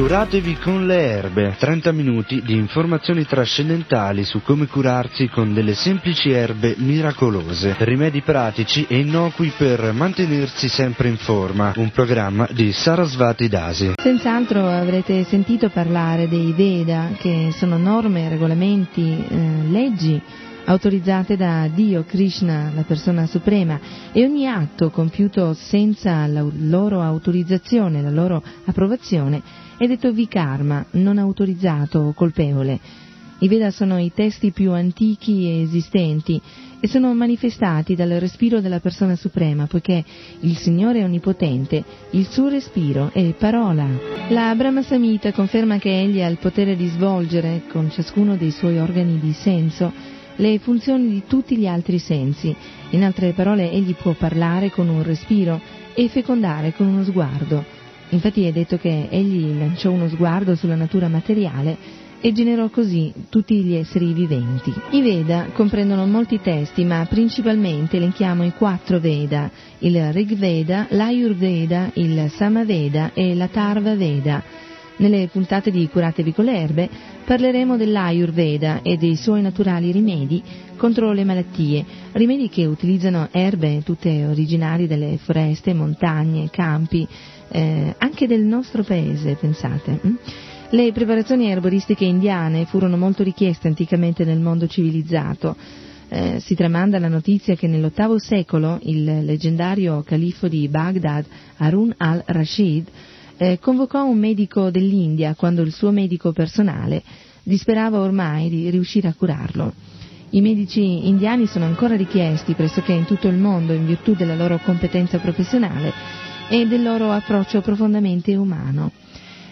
Curatevi con le erbe, 30 minuti di informazioni trascendentali su come curarsi con delle semplici erbe miracolose, rimedi pratici e innocui per mantenersi sempre in forma, un programma di Sarasvati Dasi. Senz'altro avrete sentito parlare dei Veda, che sono norme, regolamenti, eh, leggi autorizzate da Dio, Krishna, la persona suprema, e ogni atto compiuto senza la loro autorizzazione, la loro approvazione, è detto vikarma, non autorizzato o colpevole. I Veda sono i testi più antichi esistenti e sono manifestati dal respiro della persona suprema, poiché il Signore è onnipotente, il suo respiro è parola. La Brahma Samhita conferma che egli ha il potere di svolgere, con ciascuno dei suoi organi di senso, le funzioni di tutti gli altri sensi. In altre parole, egli può parlare con un respiro e fecondare con uno sguardo. Infatti è detto che egli lanciò uno sguardo sulla natura materiale e generò così tutti gli esseri viventi. I Veda comprendono molti testi, ma principalmente elenchiamo i quattro Veda, il Rig Veda, l'Ayurveda, il Samaveda e la Tarva Veda. Nelle puntate di Curatevi con le erbe parleremo dell'Ayurveda e dei suoi naturali rimedi contro le malattie, rimedi che utilizzano erbe tutte originarie delle foreste, montagne, campi, eh, anche del nostro paese, pensate. Hm? Le preparazioni erboristiche indiane furono molto richieste anticamente nel mondo civilizzato. Eh, si tramanda la notizia che nell'VIII secolo il leggendario califfo di Baghdad, Harun al-Rashid, eh, convocò un medico dell'India quando il suo medico personale disperava ormai di riuscire a curarlo. I medici indiani sono ancora richiesti pressoché in tutto il mondo in virtù della loro competenza professionale e del loro approccio profondamente umano.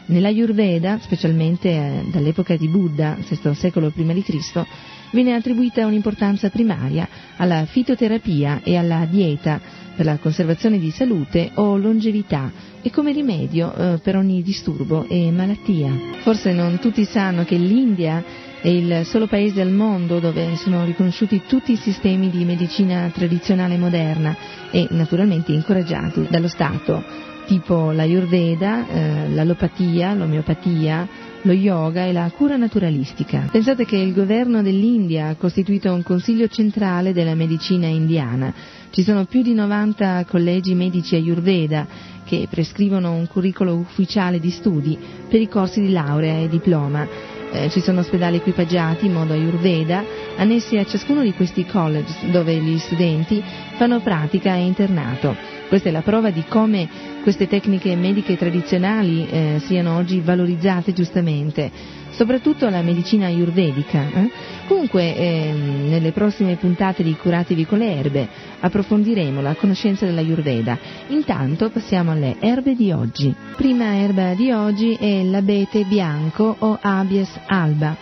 Nella Ayurveda, specialmente eh, dall'epoca di Buddha, VI secolo prima di Cristo, viene attribuita un'importanza primaria alla fitoterapia e alla dieta per la conservazione di salute o longevità e come rimedio eh, per ogni disturbo e malattia. Forse non tutti sanno che l'India è il solo paese al mondo dove sono riconosciuti tutti i sistemi di medicina tradizionale moderna e naturalmente incoraggiati dallo Stato, tipo l'Ayurveda, eh, l'allopatia, l'omeopatia, lo yoga e la cura naturalistica. Pensate che il governo dell'India ha costituito un consiglio centrale della medicina indiana. Ci sono più di 90 collegi medici Ayurveda che prescrivono un curriculum ufficiale di studi per i corsi di laurea e diploma eh, ci sono ospedali equipaggiati in modo ayurveda, annessi a ciascuno di questi college dove gli studenti fanno pratica e internato. Questa è la prova di come queste tecniche mediche tradizionali eh, siano oggi valorizzate giustamente soprattutto la medicina ayurvedica. Eh? Comunque, eh, nelle prossime puntate di Curatevi con le erbe approfondiremo la conoscenza dell'ayurveda. Intanto passiamo alle erbe di oggi. Prima erba di oggi è l'abete bianco o Abies alba.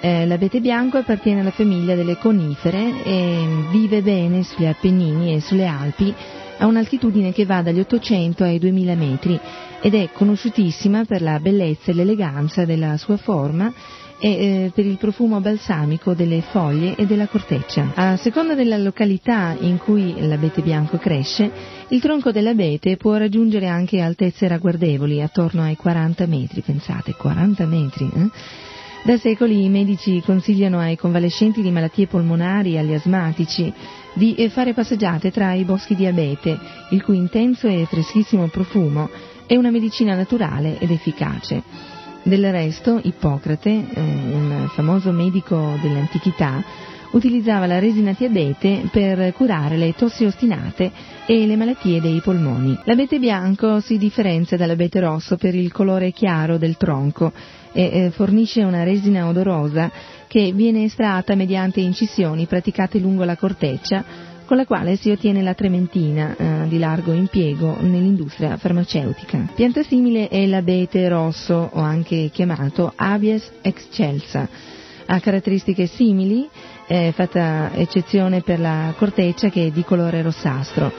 Eh, l'abete bianco appartiene alla famiglia delle conifere e vive bene sugli Appennini e sulle Alpi a un'altitudine che va dagli 800 ai 2000 metri ed è conosciutissima per la bellezza e l'eleganza della sua forma e eh, per il profumo balsamico delle foglie e della corteccia. A seconda della località in cui l'abete bianco cresce, il tronco dell'abete può raggiungere anche altezze ragguardevoli, attorno ai 40 metri, pensate, 40 metri. Eh? Da secoli i medici consigliano ai convalescenti di malattie polmonari agli asmatici di fare passeggiate tra i boschi di abete, il cui intenso e freschissimo profumo è una medicina naturale ed efficace. Del resto, Ippocrate, eh, un famoso medico dell'antichità, utilizzava la resina di abete per curare le tossi ostinate e le malattie dei polmoni. L'abete bianco si differenzia dall'abete rosso per il colore chiaro del tronco e eh, fornisce una resina odorosa che viene estratta mediante incisioni praticate lungo la corteccia con la quale si ottiene la trementina eh, di largo impiego nell'industria farmaceutica. Pianta simile è l'abete rosso o anche chiamato Abies excelsa Ha caratteristiche simili, è fatta eccezione per la corteccia che è di colore rossastro.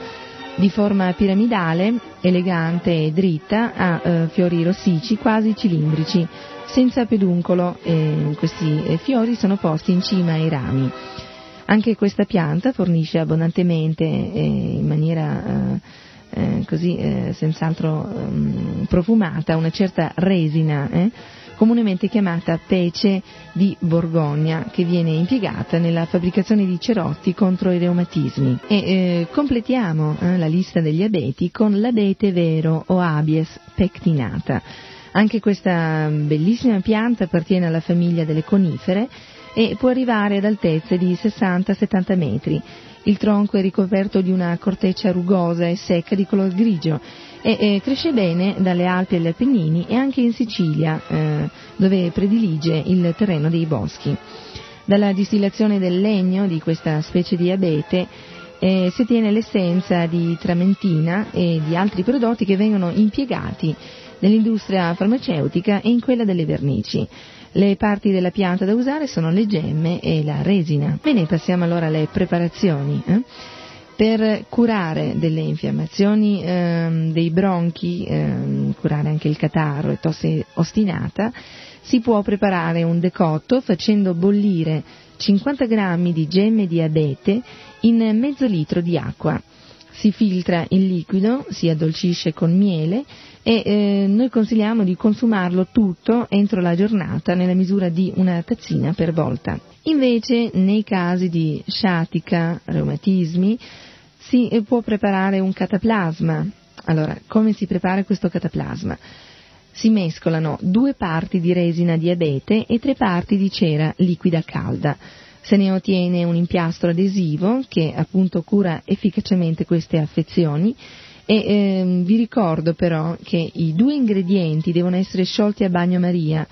Di forma piramidale, elegante e dritta, ha eh, fiori rossicci quasi cilindrici, senza peduncolo. Eh, questi fiori sono posti in cima ai rami. Anche questa pianta fornisce abbondantemente e in maniera eh, eh, così eh, senz'altro um, profumata una certa resina, eh, comunemente chiamata pece di Borgogna, che viene impiegata nella fabbricazione di cerotti contro i reumatismi. E eh, completiamo eh, la lista degli abeti con l'abete vero o abies pectinata. Anche questa bellissima pianta appartiene alla famiglia delle conifere e può arrivare ad altezze di 60-70 metri. Il tronco è ricoperto di una corteccia rugosa e secca di color grigio e, e cresce bene dalle Alpi agli Appennini e anche in Sicilia, eh, dove predilige il terreno dei boschi. Dalla distillazione del legno di questa specie di abete eh, si ottiene l'essenza di tramentina e di altri prodotti che vengono impiegati nell'industria farmaceutica e in quella delle vernici. Le parti della pianta da usare sono le gemme e la resina. Bene, passiamo allora alle preparazioni. Eh? Per curare delle infiammazioni ehm, dei bronchi, ehm, curare anche il catarro e tosse ostinata, si può preparare un decotto facendo bollire 50 grammi di gemme di abete in mezzo litro di acqua. Si filtra il liquido, si addolcisce con miele e eh, noi consigliamo di consumarlo tutto entro la giornata nella misura di una tazzina per volta. Invece nei casi di sciatica, reumatismi, si eh, può preparare un cataplasma. Allora, come si prepara questo cataplasma? Si mescolano due parti di resina di abete e tre parti di cera liquida calda. Se ne ottiene un impiastro adesivo che appunto cura efficacemente queste affezioni e ehm, vi ricordo però che i due ingredienti devono essere sciolti a bagnomaria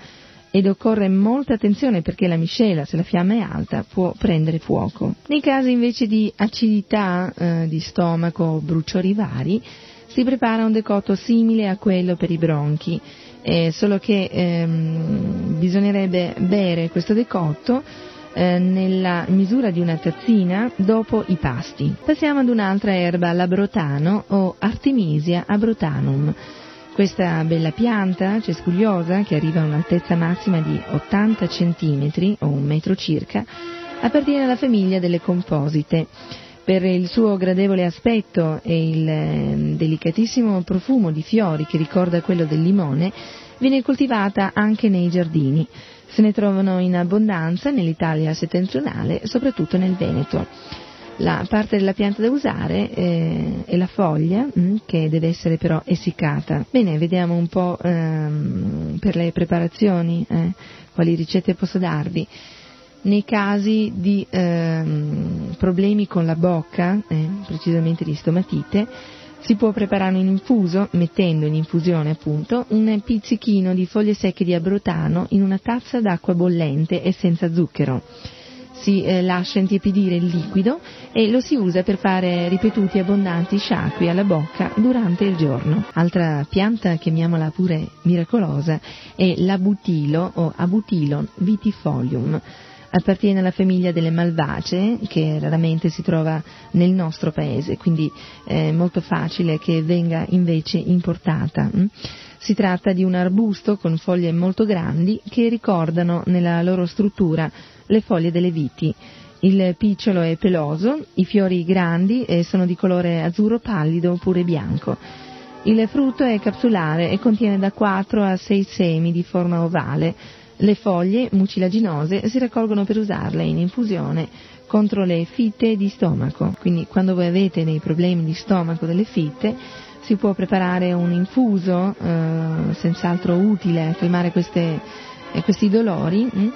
ed occorre molta attenzione perché la miscela, se la fiamma è alta, può prendere fuoco. Nei casi invece di acidità eh, di stomaco o bruciori vari, si prepara un decotto simile a quello per i bronchi, eh, solo che ehm, bisognerebbe bere questo decotto eh, nella misura di una tazzina dopo i pasti. Passiamo ad un'altra erba, l'abrotano o Artemisia abrotanum. Questa bella pianta cespugliosa, che arriva a un'altezza massima di 80 cm o un metro circa, appartiene alla famiglia delle composite. Per il suo gradevole aspetto e il ehm, delicatissimo profumo di fiori che ricorda quello del limone, viene coltivata anche nei giardini. Se ne trovano in abbondanza nell'Italia settentrionale, soprattutto nel Veneto. La parte della pianta da usare eh, è la foglia, mh, mm, che deve essere però essiccata. Bene, vediamo un po' ehm, per le preparazioni, eh, quali ricette posso darvi. Nei casi di ehm, problemi con la bocca, eh, precisamente di stomatite, si può preparare un infuso mettendo in infusione appunto un pizzichino di foglie secche di abrotano in una tazza d'acqua bollente e senza zucchero. Si eh, lascia intiepidire il liquido e lo si usa per fare ripetuti abbondanti sciacqui alla bocca durante il giorno. Altra pianta, chiamiamola pure miracolosa, è l'abutilo o abutilon vitifolium appartiene alla famiglia delle malvacee che raramente si trova nel nostro paese, quindi è molto facile che venga invece importata. Mm? Si tratta di un arbusto con foglie molto grandi che ricordano nella loro struttura le foglie delle viti. Il picciolo è peloso, i fiori grandi e sono di colore azzurro pallido oppure bianco. Il frutto è capsulare e contiene da 4 a 6 semi di forma ovale, le foglie mucilaginose si raccolgono per usarle in infusione contro le fitte di stomaco. Quindi quando voi avete dei problemi di stomaco delle fitte si può preparare un infuso eh, senz'altro utile a calmare queste, eh, questi dolori mh, mm,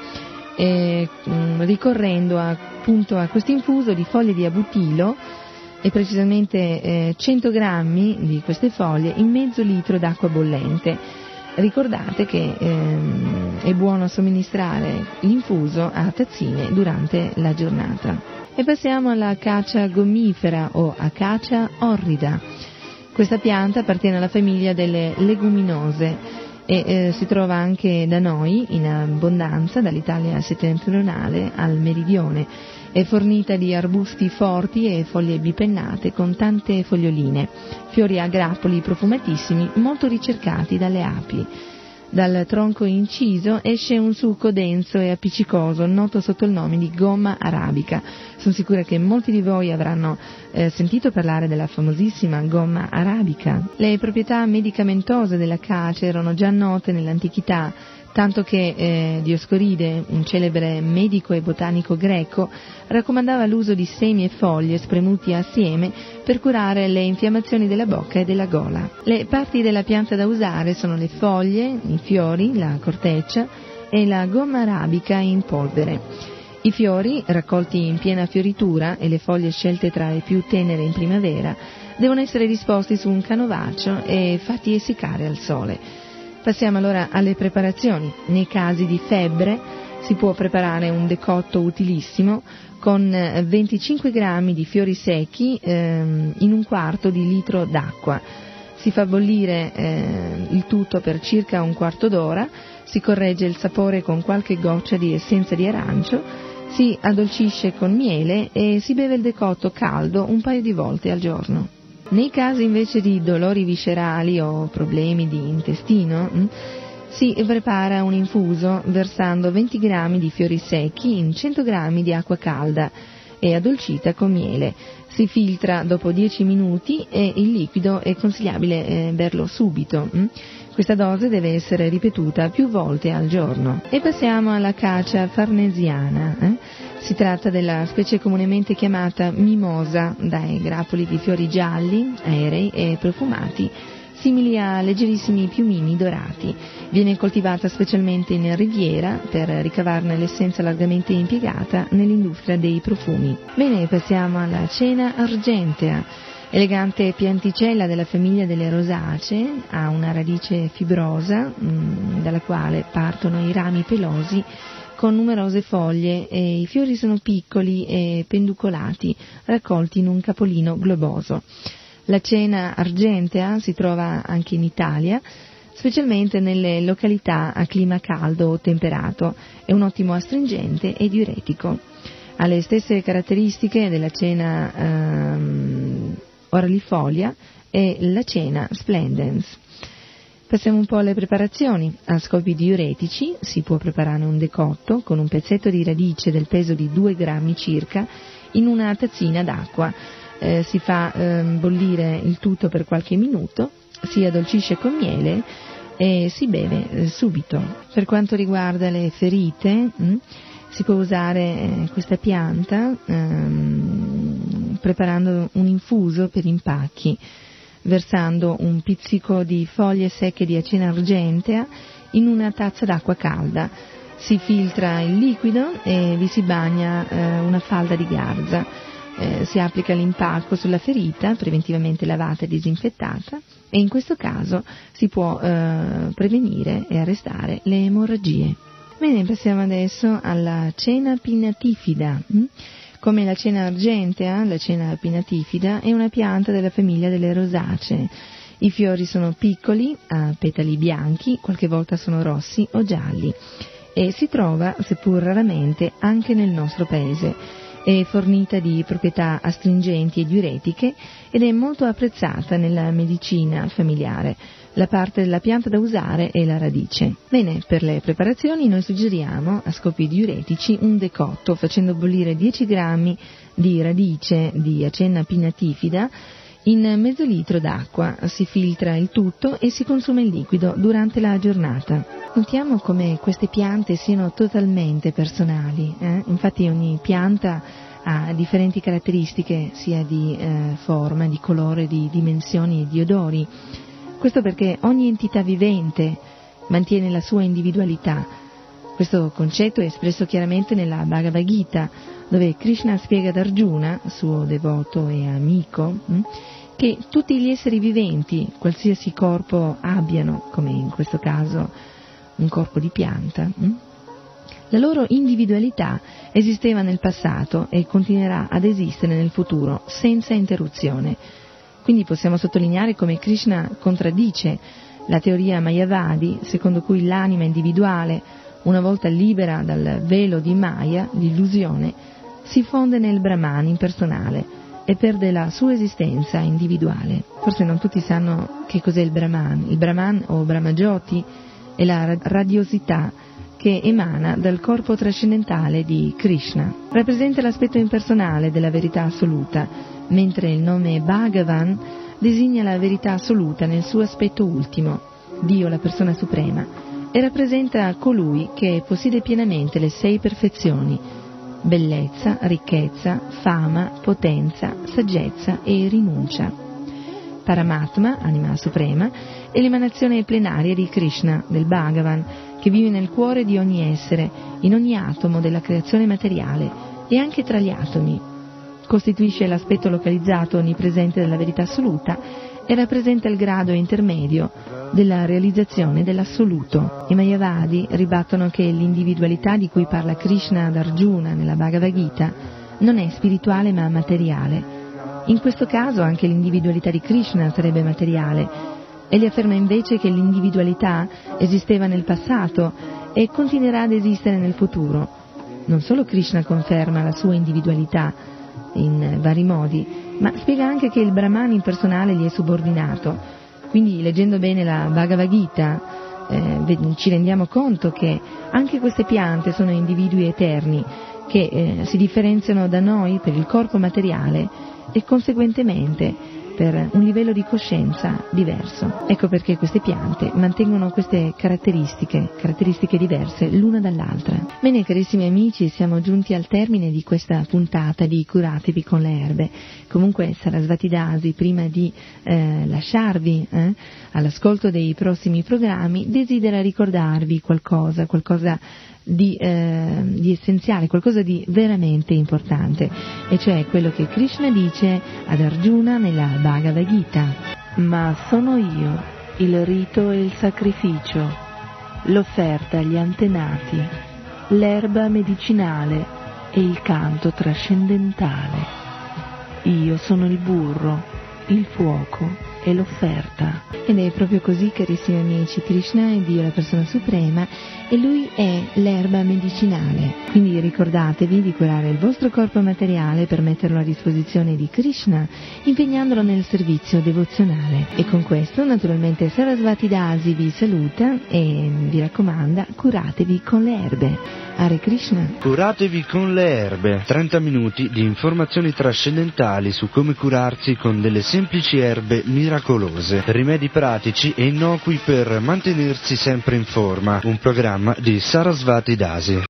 e, mh, mm, ricorrendo appunto a questo infuso di foglie di abutilo e precisamente eh, 100 grammi di queste foglie in mezzo litro d'acqua bollente ricordate che ehm, è buono somministrare l'infuso a tazzine durante la giornata. E passiamo alla acacia gomifera o acacia orrida. Questa pianta appartiene alla famiglia delle leguminose e eh, si trova anche da noi in abbondanza dall'Italia settentrionale al meridione. È fornita di arbusti forti e foglie bipennate con tante foglioline, fiori a grappoli profumatissimi molto ricercati dalle api. Dal tronco inciso esce un succo denso e appiccicoso, noto sotto il nome di gomma arabica. Sono sicura che molti di voi avranno eh, sentito parlare della famosissima gomma arabica. Le proprietà medicamentose della cace erano già note nell'antichità tanto che eh, Dioscoride, un celebre medico e botanico greco, raccomandava l'uso di semi e foglie spremuti assieme per curare le infiammazioni della bocca e della gola. Le parti della pianta da usare sono le foglie, i fiori, la corteccia e la gomma arabica in polvere. I fiori, raccolti in piena fioritura, e le foglie scelte tra le più tenere in primavera, devono essere disposti su un canovaccio e fatti essiccare al sole. Passiamo allora alle preparazioni. Nei casi di febbre si può preparare un decotto utilissimo con 25 eh, grammi di fiori secchi ehm, in un quarto di litro d'acqua. Si fa bollire eh, il tutto per circa un quarto d'ora, si corregge il sapore con qualche goccia di essenza di arancio, si addolcisce con miele e si beve il decotto caldo un paio di volte al giorno. Nei casi invece di dolori viscerali o problemi di intestino, mm, si prepara un infuso versando 20 grammi di fiori secchi in 100 grammi di acqua calda e addolcita con miele. Si filtra dopo 10 minuti e il liquido è consigliabile eh, berlo subito. Questa dose deve essere ripetuta più volte al giorno. E passiamo alla cacia farnesiana. Eh? Si tratta della specie comunemente chiamata mimosa, dai grappoli di fiori gialli, aerei e profumati, simili a leggerissimi piumini dorati. Viene coltivata specialmente in riviera per ricavarne l'essenza largamente impiegata nell'industria dei profumi. Bene, passiamo alla cena argentea. Elegante pianticella della famiglia delle rosacee, ha una radice fibrosa mh, mm, dalla quale partono i rami pelosi con numerose foglie e i fiori sono piccoli e penducolati, raccolti in un capolino globoso. La cena argentea si trova anche in Italia, specialmente nelle località a clima caldo o temperato, è un ottimo astringente e diuretico. Ha le stesse caratteristiche della cena ehm, oralifolia e la cena splendens. Passiamo un po' alle preparazioni. A scopi diuretici si può preparare un decotto con un pezzetto di radice del peso di 2 grammi circa in una tazzina d'acqua. Eh, si fa eh, bollire il tutto per qualche minuto, si addolcisce con miele e si beve eh, subito. Per quanto riguarda le ferite, mh, hm, si può usare eh, questa pianta ehm, preparando un infuso per impacchi versando un pizzico di foglie secche di acena argentea in una tazza d'acqua calda. Si filtra il liquido e vi si bagna eh, una falda di garza. Eh, si applica l'impacco sulla ferita, preventivamente lavata e disinfettata, e in questo caso si può eh, prevenire e arrestare le emorragie. Bene, passiamo adesso alla cena pinnatifida. Hm? Come la cena argentea, la cena pinatifida, è una pianta della famiglia delle rosacee. I fiori sono piccoli, a petali bianchi, qualche volta sono rossi o gialli e si trova, seppur raramente, anche nel nostro paese. È fornita di proprietà astringenti e diuretiche ed è molto apprezzata nella medicina familiare. La parte della pianta da usare è la radice. Bene, per le preparazioni noi suggeriamo a scopi diuretici un decotto facendo bollire 10 grammi di radice di acenna pinnatifida in mezzo litro d'acqua, si filtra il tutto e si consuma il liquido durante la giornata. Notiamo come queste piante siano totalmente personali, eh? infatti ogni pianta ha differenti caratteristiche sia di eh, forma, di colore, di dimensioni e di odori. Questo perché ogni entità vivente mantiene la sua individualità. Questo concetto è espresso chiaramente nella Bhagavad Gita, dove Krishna spiega ad Arjuna, suo devoto e amico, hm, che tutti gli esseri viventi, qualsiasi corpo abbiano, come in questo caso un corpo di pianta, hm, la loro individualità esisteva nel passato e continuerà ad esistere nel futuro senza interruzione. Quindi possiamo sottolineare come Krishna contraddice La teoria Mayavadi, secondo cui l'anima individuale, una volta libera dal velo di Maya, l'illusione, si fonde nel Brahman impersonale e perde la sua esistenza individuale. Forse non tutti sanno che cos'è il Brahman. Il Brahman o Brahmajoti è la radiosità che emana dal corpo trascendentale di Krishna. Rappresenta l'aspetto impersonale della verità assoluta, mentre il nome Bhagavan designa la verità assoluta nel suo aspetto ultimo, Dio la persona suprema, e rappresenta colui che possiede pienamente le sei perfezioni, bellezza, ricchezza, fama, potenza, saggezza e rinuncia. Paramatma, anima suprema, è l'emanazione plenaria di Krishna, del Bhagavan, che vive nel cuore di ogni essere, in ogni atomo della creazione materiale e anche tra gli atomi. Costituisce l'aspetto localizzato onnipresente della verità assoluta e rappresenta il grado intermedio della realizzazione dell'assoluto. I Mayavadi ribattono che l'individualità di cui parla Krishna ad Arjuna nella Bhagavad Gita non è spirituale ma materiale. In questo caso anche l'individualità di Krishna sarebbe materiale, Egli afferma invece che l'individualità esisteva nel passato e continuerà ad esistere nel futuro. Non solo Krishna conferma la sua individualità in vari modi, ma spiega anche che il Brahman impersonale gli è subordinato. Quindi leggendo bene la Bhagavad Gita eh, ci rendiamo conto che anche queste piante sono individui eterni che eh, si differenziano da noi per il corpo materiale e conseguentemente per un livello di coscienza diverso. Ecco perché queste piante mantengono queste caratteristiche, caratteristiche diverse l'una dall'altra. Bene carissimi amici, siamo giunti al termine di questa puntata di Curatevi con le erbe. Comunque Sarasvati Dasi, prima di eh, lasciarvi eh, all'ascolto dei prossimi programmi, desidera ricordarvi qualcosa, qualcosa di, eh, di, essenziale, qualcosa di veramente importante, e cioè quello che Krishna dice ad Arjuna nella Bhagavad Gita. Ma sono io il rito e il sacrificio, l'offerta agli antenati, l'erba medicinale e il canto trascendentale. Io sono il burro, il fuoco e l'offerta. Ed è proprio così, carissimi amici, Krishna è Dio, la persona suprema, e Lui è l'erba medicinale. Quindi ricordatevi di curare il vostro corpo materiale per metterlo a disposizione di Krishna, impegnandolo nel servizio devozionale. E con questo, naturalmente, Sarasvati Dasi vi saluta e vi raccomanda, curatevi con le erbe. Hare Krishna. Curatevi con le erbe. 30 minuti di informazioni trascendentali su come curarsi con delle semplici erbe miracolose. Rimedi pratici e innocui per mantenersi sempre in forma. Un programma di Sarasvati Dasi.